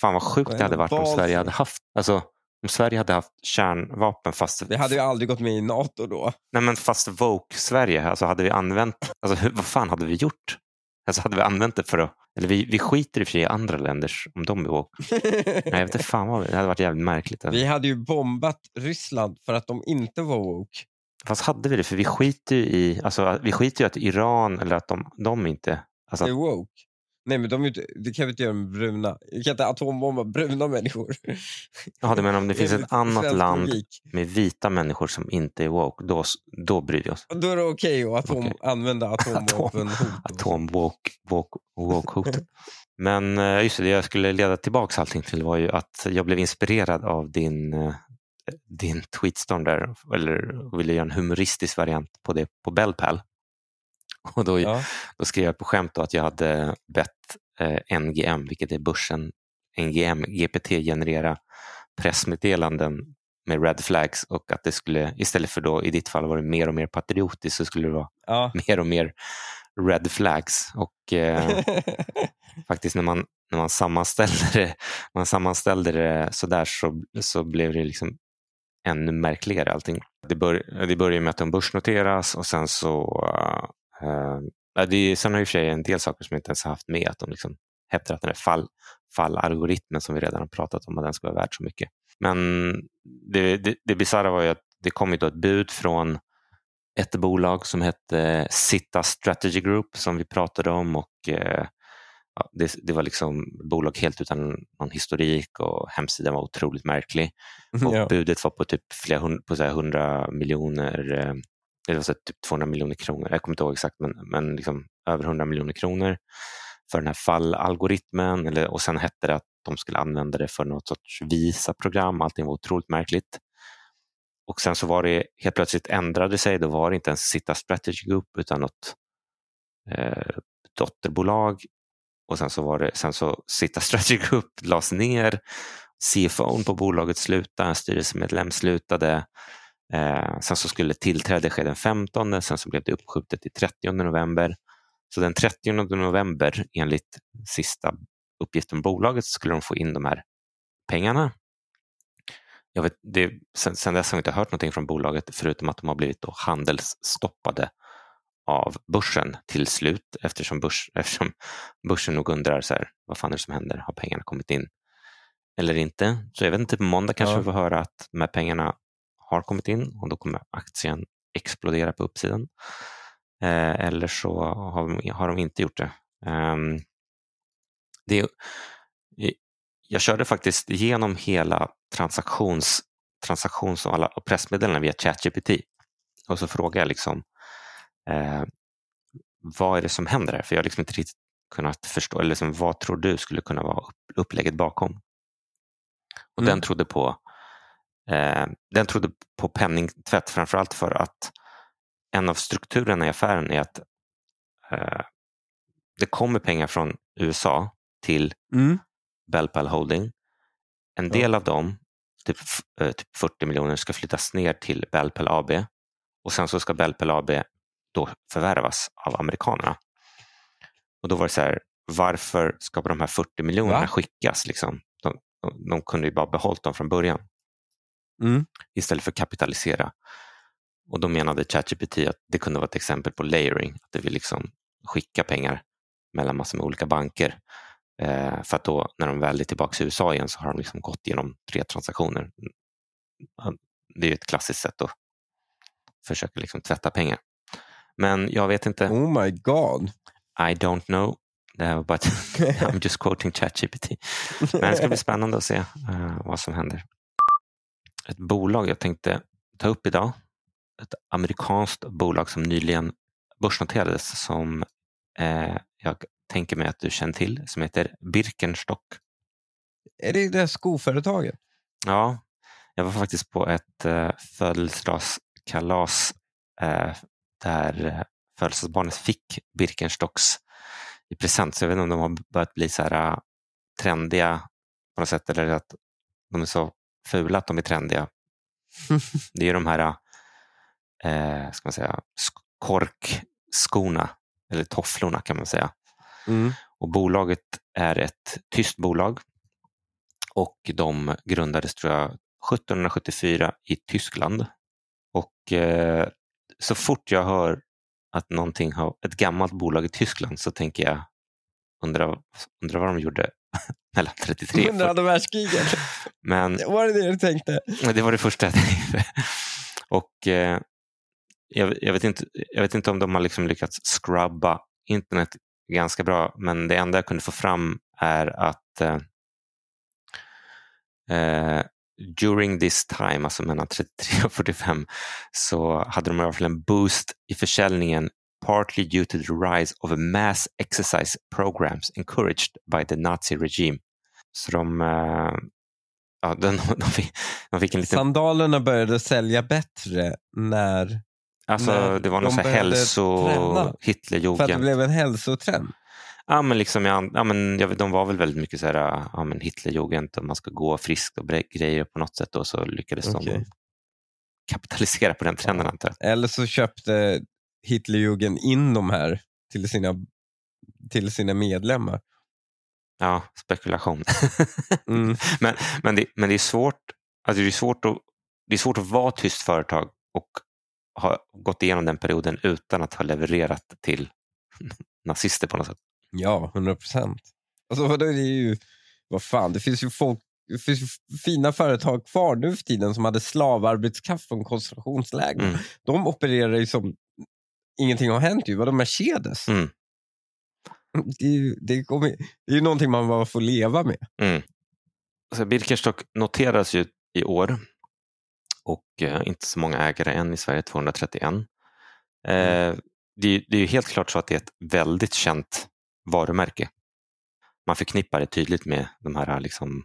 Fan vad sjukt det hade varit om Sverige hade haft alltså, om Sverige hade haft kärnvapen fast, Vi hade ju aldrig gått med i NATO då. nej, men fast Woke-Sverige, alltså hade vi använt, alltså, hur, vad fan hade vi gjort? Alltså hade vi använt det för att, eller vi, vi skiter i och för sig i andra länders, om de är woke. Nej, jag vet inte fan vad, det hade varit jävligt märkligt. Vi hade ju bombat Ryssland för att de inte var woke. Fast hade vi det? För vi skiter ju i, alltså, vi skiter ju att Iran eller att de, de inte, alltså, är woke. Nej men de är inte, det kan vi inte göra med bruna. Vi kan inte atombomba bruna människor. ja, du menar om det finns ett annat land logik. med vita människor som inte är woke, då, då bryr vi oss. Då är det okej att atom, Okej. använda atomvapenhot. atom-woke-hotet. Men eh, just det, det jag skulle leda tillbaka allting till var ju att jag blev inspirerad av din, eh, din tweetstorm där, eller ville göra en humoristisk variant på det på Bellpal. Och då, Ja. då skrev jag på skämt att jag hade bett eh, NGM, vilket är börsen, NGM, GPT generera pressmeddelanden med red flags och att det skulle, istället för då i ditt fall var det mer och mer patriotiskt, så skulle det vara Ja. mer och mer red flags. Och eh, faktiskt när man, när man sammanställde det, man sammanställde det sådär så, så blev det liksom ännu märkligare allting. Det, bör, det börjar med att de börsnoteras och sen så eh, ja, det, är- sen har ju i och för sig en del saker som jag inte ens har haft med. Att de liksom hävdar att den här fall, fallalgoritmen som vi redan har pratat om, att den ska vara värd så mycket. Men det, det, det bisarra var ju att det kom ju då ett bud från ett bolag som hette eh, Sitta Strategy Group som vi pratade om och eh, ja, det, det var liksom bolag helt utan någon historik och hemsidan var otroligt märklig. Och ja. budet var på typ flera hund, på så här 100 miljoner, eh, var så typ 200 miljoner kronor, jag kommer inte ihåg exakt, men, men liksom över 100 miljoner kronor för den här fallalgoritmen. Eller, och sen hette det att de skulle använda det för något sorts Visa-program. Allting var otroligt märkligt. Och sen så var det helt plötsligt ändrade sig. Då var det inte ens Sitta Strategy Group utan något eh, dotterbolag. Och sen så var det sen så Sitta Strategy Group lades ner. CFO på bolaget slutade, en styrelsemedlem slutade. Eh, sen så skulle tillträde ske den 15, sen så blev det uppskjutet till 30 november. Så den 30 november, enligt sista uppgiften om bolaget, så skulle de få in de här pengarna. Jag vet, det, sen, sen dess har vi inte hört någonting från bolaget förutom att de har blivit då handelsstoppade av börsen till slut eftersom, börs, eftersom börsen nog undrar så här, vad fan är det som händer? Har pengarna kommit in eller inte? Så jag vet inte, på måndag kanske Ja. vi får höra att de här pengarna har kommit in och då kommer aktien explodera på uppsidan. Eh, eller så har de, har de inte gjort det. Ehm, det jag körde faktiskt igenom hela transaktions, transaktions och alla pressmeddelanden via ChatGPT. Och så frågade jag liksom, eh, vad är det som händer här? För jag har liksom inte riktigt kunnat förstå, eller liksom, vad tror du skulle kunna vara upp, upplägget bakom? Och Mm. den trodde på eh, den trodde på penningtvätt framförallt för att en av strukturerna i affären är att eh, det kommer pengar från USA till Mm. Bellpal Holding. En Ja. del av dem, typ, eh, typ 40 miljoner, ska flyttas ner till Bellpal AB och sen så ska Bellpal AB då förvärvas av amerikanerna. Och då var det så här, varför ska de här 40 miljonerna Va? skickas? Liksom? De, de, de kunde ju bara behållit dem från början Mm. istället för kapitalisera. Och då menade ChatGPT att det kunde vara ett exempel på layering, att det vill liksom skicka pengar mellan massor med olika banker. Eh, för att då när de väl är tillbaka i USA igen så har de liksom gått igenom tre transaktioner. Det är ett klassiskt sätt att försöka liksom tvätta pengar. Men jag vet inte. Oh my god. I don't know. But I'm just quoting ChatGPT. Men det ska bli spännande att se uh, vad som händer. Ett bolag jag tänkte ta upp idag. Ett amerikanskt bolag som nyligen börsnoterades som eh, jag tänker mig att du känner till som heter Birkenstock. Är det det skoföretaget? Ja, jag var faktiskt på ett eh, födelsedagskalas eh, där eh, födelsedagsbarnet fick Birkenstocks i present. Så jag vet inte om de har börjat bli så här uh, trendiga på något sätt eller att de är så fula att de är trendiga. Det är ju de här eh, ska man säga, korkskorna eller tofflorna kan man säga. Mm. Och bolaget är ett tyst bolag och de grundades tror jag 1774 i Tyskland. Och eh, så fort jag hör att någonting har ett gammalt bolag i Tyskland så tänker jag undra, undra vad de gjorde mellan 33 och 40. andra världskriget. Men, var det det du tänkte? Det var det första jag tänkte. Och eh, jag, jag, vet inte, jag vet inte om de har liksom lyckats scrubba internet ganska bra, men det enda jag kunde få fram är att eh, eh during this time, alltså mellan 33 och 45, så hade de i alla fall en boost i försäljningen partly due to the rise of a mass exercise programs encouraged by the Nazi regime. Så de, uh, ja, de, de, fick, de fick en liten... Sandalerna började sälja bättre när Alltså när det var någon de hälso Hitlerjugend. För att det blev en hälsotrend? Ja, men liksom, ja, ja, men, ja, de var väl väldigt mycket så här, ja, men Hitlerjugend och man ska gå friskt och grejer på något sätt och så lyckades okay. de kapitalisera på den trenden antar jag. Eller så köpte Hitlerjugend in de här till sina, till sina medlemmar. Ja, spekulation. mm. men, men, det, men det är svårt alltså det är svårt att det är svårt att vara tyst företag och ha gått igenom den perioden utan att ha levererat till nazister på något sätt. Ja, hundra procent. Alltså, det är ju, vad fan, det finns ju folk det finns ju fina företag kvar nu för tiden som hade slavarbetskraft från koncentrationsläger. Mm. De opererar ju som ingenting har hänt. Ju. Vadå Mercedes? Mm. Det, är ju, det, kommer, det är ju någonting man bara får leva med. Mm. Alltså, Birkenstock noteras ju i år och eh, inte så många ägare än i Sverige, 231. Mm. Eh, det, det är helt klart så att det är ett väldigt känt varumärke. Man förknippar det tydligt med de här liksom,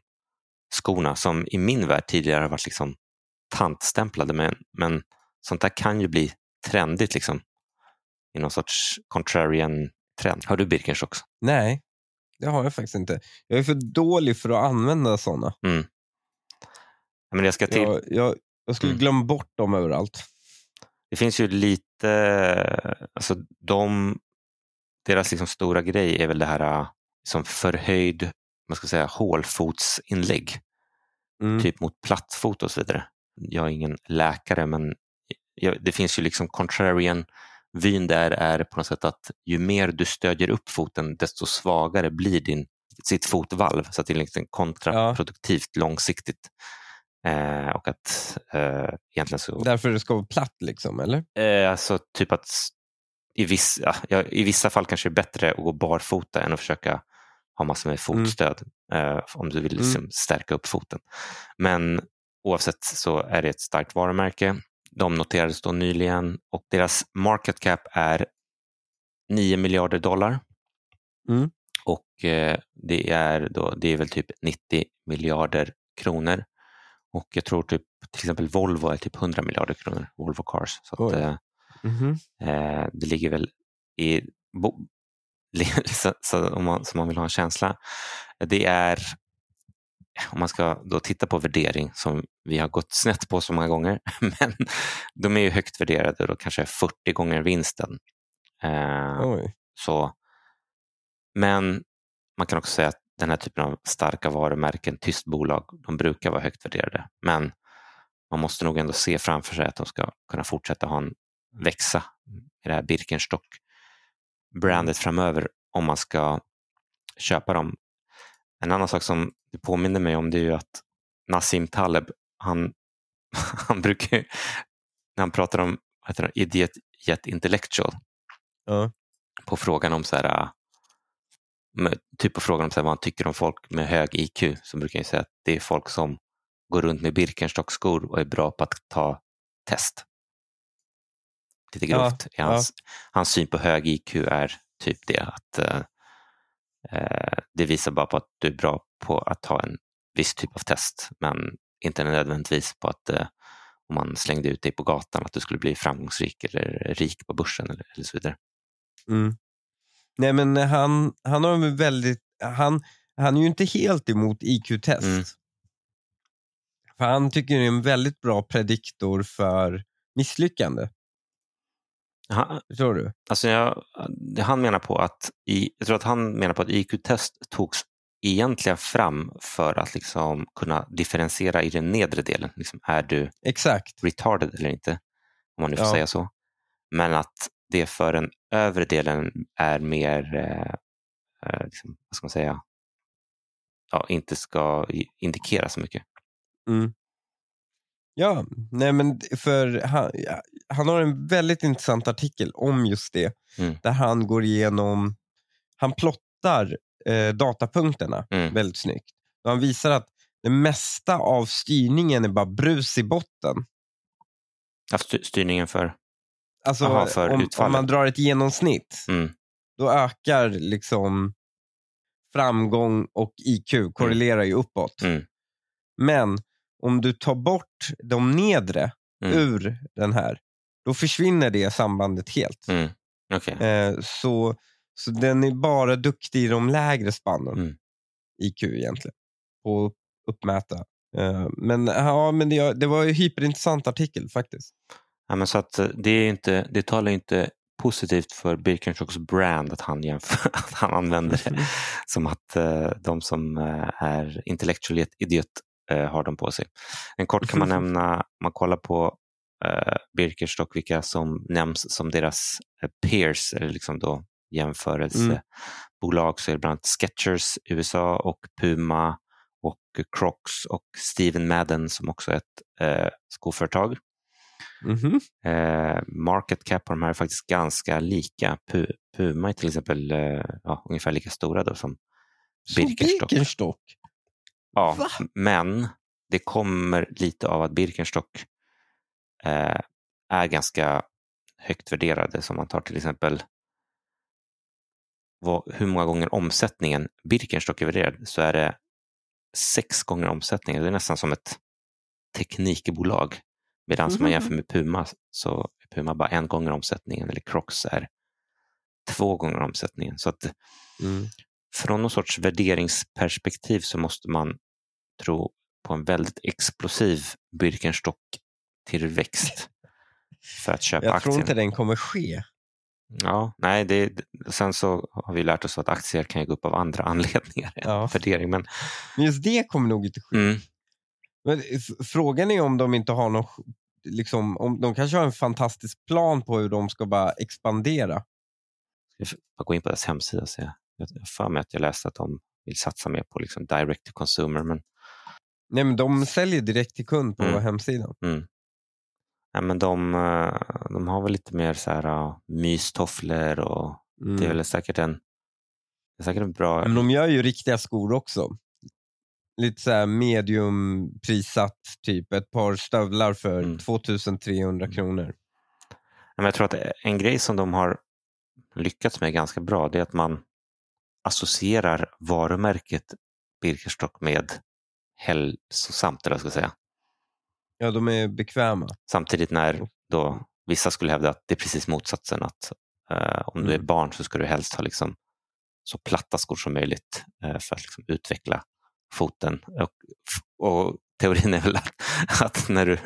skorna som i min värld tidigare har varit liksom tantstämplade men, men sånt där kan ju bli trendigt liksom, i någon sorts contrarian trend. Har du Birkenstocks? Nej, det har jag faktiskt inte. Jag är för dålig för att använda sådana. Mm. Men jag, ska till... jag, jag, jag skulle mm. glömma bort dem överallt. Det finns ju lite, alltså de deras liksom stora grej är väl det här äh, som förhöjd man ska säga, hålfotsinlägg. Mm. Typ mot plattfot och så vidare. Jag är ingen läkare men det finns ju liksom contrarian vyn där är på något sätt att ju mer du stödjer upp foten desto svagare blir din, sitt fotvalv så att det är liksom kontraproduktivt ja. långsiktigt. Eh, och att eh, egentligen så... Därför det ska vara platt liksom eller? Eh, alltså typ att i vissa, ja, i vissa fall kanske det är bättre att gå barfota än att försöka ha massor med mm. fotstöd mm. eh, om du vill liksom mm. stärka upp foten. Men oavsett så är det ett starkt varumärke. De noterades då nyligen och deras market cap är 9 miljarder dollar. Mm. Och eh, det, är då, det är väl typ 90 miljarder kronor. Och jag tror typ till exempel Volvo är typ 100 miljarder kronor, Volvo Cars. Så att, eh, Mm. Eh, det ligger väl i, bo, så, så om, man, så man vill ha en känsla. Det är, om man ska då titta på värdering som vi har gått snett på så många gånger, men de är ju högt värderade och kanske 40 gånger vinsten. Eh, så, men man kan också säga att den här typen av starka varumärken, tyst bolag, de brukar vara högt värderade. Men man måste nog ändå se framför sig att de ska kunna fortsätta ha en växa i det här Birkenstock-brandet framöver om man ska köpa dem. En annan sak som det påminner mig om det är ju att Nassim Taleb, han, han brukar ju- när han pratar om heter det, idiot yet intellectual, Ja. på frågan om så här, äh, typ på frågan om så här, vad han tycker om folk med hög IQ så brukar jag säga att det är folk som går runt med Birkenstock-skor och är bra på att ta test. Lite Ja, grovt. Hans, hans syn på hög IQ är typ det att eh, eh, det visar bara på att du är bra på att ta en viss typ av test men inte nödvändigtvis på att eh, om man slängde ut dig på gatan att du skulle bli framgångsrik eller rik på börsen eller, eller så vidare. Mm. Nej men han, han har en väldigt, han, han är ju inte helt emot IQ-test. Mm. För han tycker det är en väldigt bra prediktor för misslyckande. Han, Förstår du? Alltså jag, han menar på att i, jag tror att han menar på att IQ-test togs egentligen fram för att liksom kunna differentiera i den nedre delen. Liksom, är du Exakt. retarded eller inte? Om man nu får Ja. säga så. Men att det för den övre delen är mer, eh, eh, liksom, vad ska man säga, ja, inte ska indikera så mycket. Mm. Ja, nej men för han, han har en väldigt intressant artikel om just det. Mm. Där han går igenom, han plottar eh, datapunkterna Mm. väldigt snyggt. Och han visar att det mesta av styrningen är bara brus i botten. Ja, styr- styrningen för, Alltså Aha, för om, om man drar ett genomsnitt, mm, då ökar liksom framgång och IQ korrelerar ju uppåt. Mm. Men om du tar bort de nedre Mm. ur den här, då försvinner det sambandet helt. mm, okej. Eh, så, så den är bara duktig i de lägre spannen, Mm. IQ egentligen, på att uppmäta. Eh, men ja, men det, det var en hyperintressant artikel faktiskt. Ja, men så att eh, det, är inte, det talar inte positivt för Birkenstocks brand att han, jämför, att han använder det som att eh, de som eh, är intellectually idiot har dem på sig. En kort kan man nämna, om man kollar på eh, Birkenstock, vilka som nämns som deras eh, peers, eller liksom då jämförelsebolag, så är det bland annat Skechers i USA och Puma och Crocs och Steven Madden som också är ett eh, skoföretag. Mhm. Eh, market cap på de här är faktiskt ganska lika. Pu- Puma är till exempel eh, ja, ungefär lika stora då som Så Birkenstock. Ja, Va? men det kommer lite av att Birkenstock eh, är ganska högt värderade. Som man tar till exempel vad, hur många gånger omsättningen Birkenstock är värderad så är det sex gånger omsättningen. Det är nästan som ett teknikbolag. Medan om man jämför med Puma så är Puma bara en gånger omsättningen eller Crocs är två gånger omsättningen. Så att Mm. från någon sorts värderingsperspektiv så måste man tro på en väldigt explosiv Birkenstock-tillväxt för att köpa Jag aktien. tror inte den kommer ske. Ja, nej, det, sen så har vi lärt oss att aktier kan gå upp av andra anledningar än Ja. värdering. Men, Men just det kommer nog inte ske. mm, Men frågan är om de inte har någon, liksom, om de kanske har en fantastisk plan på hur de ska bara expandera. jag får gå in på deras hemsida och se. Jag har för mig att jag läste att de vill satsa mer på liksom direct to consumer. Men, Nej, men de säljer direkt till kund på Mm. hemsidan. mm. nej, men de, eh, de har väl lite mer så här, ja, mystofflor och Mm. det är väl säkert en, det är säkert en bra... Men de gör ju riktiga skor också. Lite så här mediumprissatt, typ ett par stövlar för Mm. 2300 kronor. Men jag tror att en grej som de har lyckats med ganska bra det är att man associerar varumärket Birkenstock med hälsosamt, eller vad jag ska säga. Ja, de är bekväma. Samtidigt när då vissa skulle hävda att det är precis motsatsen. Att eh, om du är Mm. barn så ska du helst ha liksom så platta skor som möjligt eh, för att liksom utveckla foten. Och, och teorin är väl att, att, när du,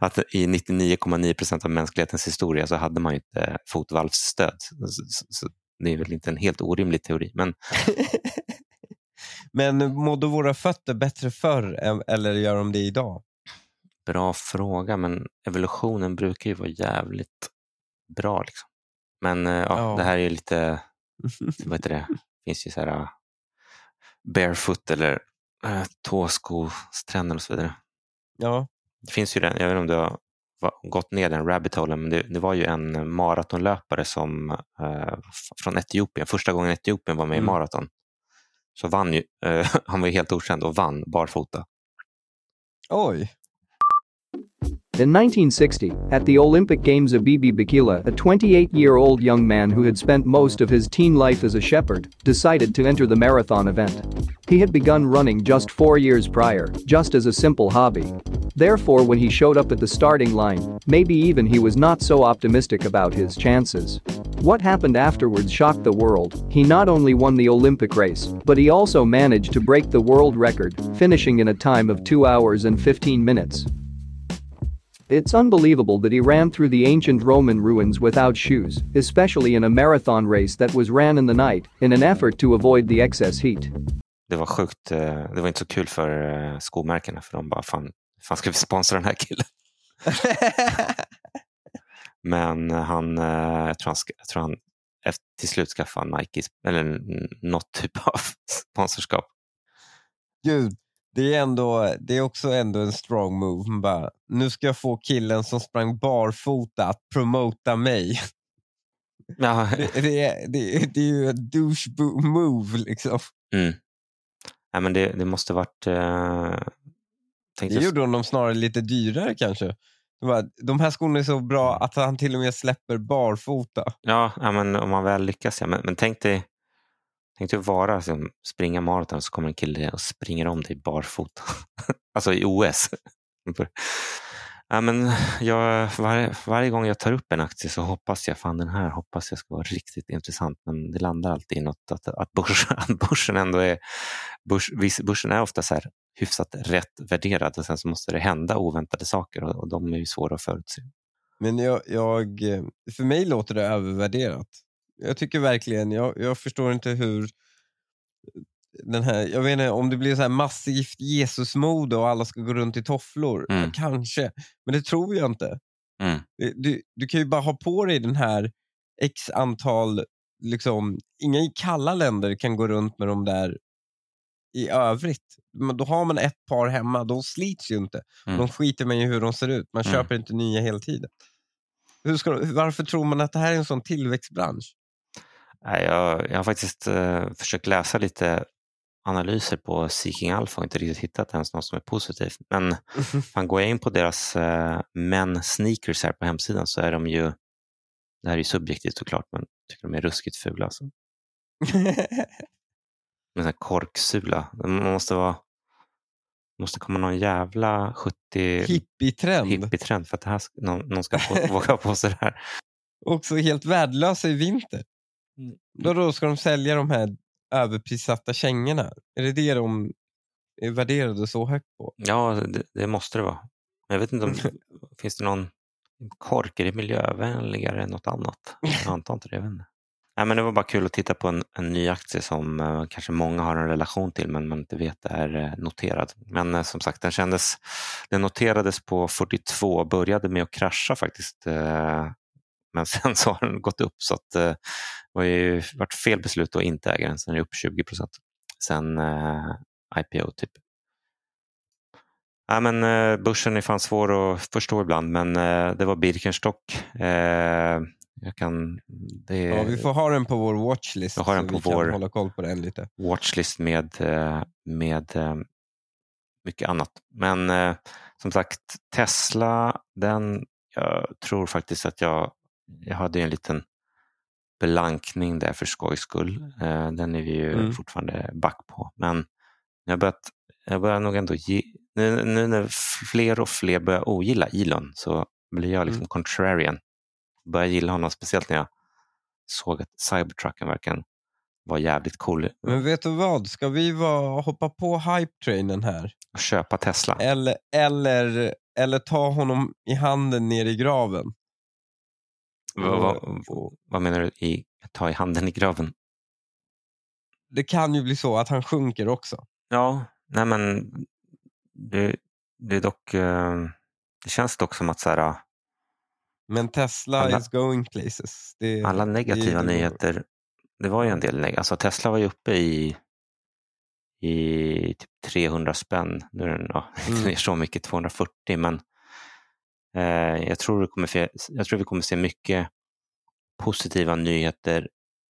att i 99,9 procent av mänsklighetens historia så hade man ju inte fotvalvsstöd. Så, så, så det är väl inte en helt orimlig teori. Men Men mådde våra fötter bättre förr eller gör de det idag? bra fråga, men evolutionen brukar ju vara jävligt bra. Liksom. Men eh, ja, Ja. det här är ju lite vad heter det? finns ju så här barefoot eller uh, tåskostrenden och så vidare. Ja, Det finns ju den, jag vet inte om du har gått ner den rabbit holen, men det, det var ju en maratonlöpare som, eh, f- från Etiopien, första gången Etiopien var med i Mm. maraton. Så vann ju, eh, han var ju helt okänd och vann barfota. oj. In 1960, at the Olympic Games Abibi Bikila, a 28 year old young man who had spent most of his teen life as a shepherd decided to enter the marathon event. He had begun running just four years prior, just as a simple hobby. Therefore, when he showed up at the starting line, maybe even he was not so optimistic about his chances. What happened afterwards shocked the world. He not only won the Olympic race, but he also managed to break the world record, finishing in a time of 2 hours and 15 minutes. It's unbelievable that he ran through the ancient Roman ruins without shoes, especially in a marathon race that was ran in the night, in an effort to avoid the excess heat. Det var sjukt, eh, det var inte så kul för eh, skomärkena för de bara, fan, fan ska vi sponsra den här killen? Men eh, han, jag tror han, ska- jag tror han efter, till slut skaffade Nike, eller n- något typ av sponsorskap. Gud, det är, ändå, det är också ändå en strong move. Bara, nu ska jag få killen som sprang barfota att promota mig. Ja, Det, det, är, det, det är ju en douche move liksom. mm. Nej, men det, det måste varit... Tänkte Det gjorde honom snarare lite dyrare kanske. Var, de här skorna är så bra att han till och med släpper barfota. Ja, ja men om man väl lyckas. Ja. Men, men tänk dig tänk typ dig att vara, liksom, springa maraton så kommer en kille och springer om dig barfota. alltså i OS. ja, men jag, varje, varje gång jag tar upp en aktie så hoppas jag, fan den här hoppas jag ska vara riktigt intressant. Men det landar alltid i något att, att, börsen, att börsen ändå är, börs, börsen är ofta så här hyfsat rätt värderad och sen så måste det hända oväntade saker och, och de är ju svåra att förutse. Men jag, jag, för mig låter det övervärderat. Jag tycker verkligen, jag, jag förstår inte hur den här, jag vet inte om det blir så här massivt Jesusmode och alla ska gå runt i tofflor. Mm. Ja, kanske, men det tror jag inte. Mm. Du, du kan ju bara ha på dig den här x antal, liksom, inga i kalla länder kan gå runt med de där i övrigt. Men då har man ett par hemma, då slits ju inte. Mm. De skiter man i hur de ser ut, man Mm. köper inte nya hela tiden. Hur ska, varför tror man att det här är en sån tillväxtbransch? Nej, jag, jag har faktiskt eh, försökt läsa lite analyser på Seeking Alpha och inte riktigt hittat ens något som är positivt. Men fan, går jag in på deras eh, men sneakers här på hemsidan så är de ju, det här är ju subjektivt såklart, men jag tycker de är ruskigt fula. Alltså. Med här korksula. Det måste vara måste komma någon jävla 70 Hippietrend. hippie-trend för att det här, någon, någon ska på, våga på sig det här. Också helt värdelösa i vinter. Mm. Då, då ska de sälja de här överprissatta kängorna. Är det det de är värderade så högt på? Ja, det, det måste det vara. Men jag vet inte om finns det någon kork, är det miljövänligare än något annat? Jag antar inte det. Nej, men det var bara kul att titta på en, en ny aktie som eh, kanske många har en relation till men man inte vet är eh, noterad. Men eh, som sagt, den kändes, den noterades på 42, började med att krascha faktiskt. Men sen så har den gått upp så att eh, det har ju varit fel beslut att inte äga den. Sen är det upp 20 procent sen eh, IPO typ. Ja, men, eh, börsen är fan svår att förstå ibland, men eh, det var Birkenstock. Jag kan, det Ja, vi får ha den på vår watchlist Jag har den på vi vår- kan hålla koll på den lite. watchlist med, med mycket annat. Men som sagt, Tesla, den, jag tror faktiskt att jag, jag hade en liten blankning där för skojs skull. Eh, den är vi ju Mm. fortfarande back på. Men jag börjat, jag börjar nog ändå ge, nu, nu när fler och fler börjar ogilla Elon så blir jag liksom Mm. contrarian. Börjar gilla honom, speciellt när jag såg att Cybertrucken verkligen var jävligt cool. Men vet du vad? Ska vi vara, hoppa på hype-trainen här? att köpa Tesla. Eller, eller, eller ta honom i handen ner i graven? Vad, vad, vad menar du i ta i handen i graven? Det kan ju bli så att han sjunker också. Ja, nej men det, det är dock, eh, det känns dock som att så här, Men Tesla Alla- is going places. Det, alla negativa det- nyheter det var ju en del neg- alltså Tesla var ju uppe i, i typ 300 spänn. Nu är den ja, Mm. ner så mycket, 240, men jag, tror kommer jag tror vi kommer se mycket positiva nyheter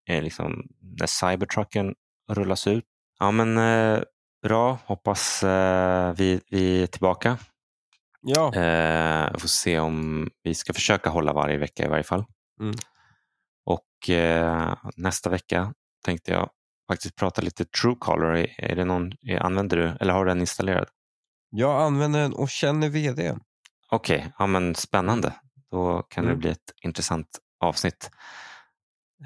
eh, liksom, när Cybertrucken rullas ut. Ja, men eh, bra. Hoppas eh, vi, vi är tillbaka. Ja, Eh, får se om vi ska försöka hålla varje vecka i varje fall. Mm. Och eh, nästa vecka tänkte jag faktiskt prata lite Truecaller. Är, det någon, använder du eller har du den installerad? jag använder den och känner vd. Okej, ja, men spännande. Då kan det Mm. bli ett intressant avsnitt.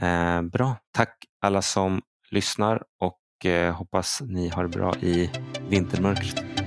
Eh, bra, tack alla som lyssnar och eh, hoppas ni har det bra i vintermörkret.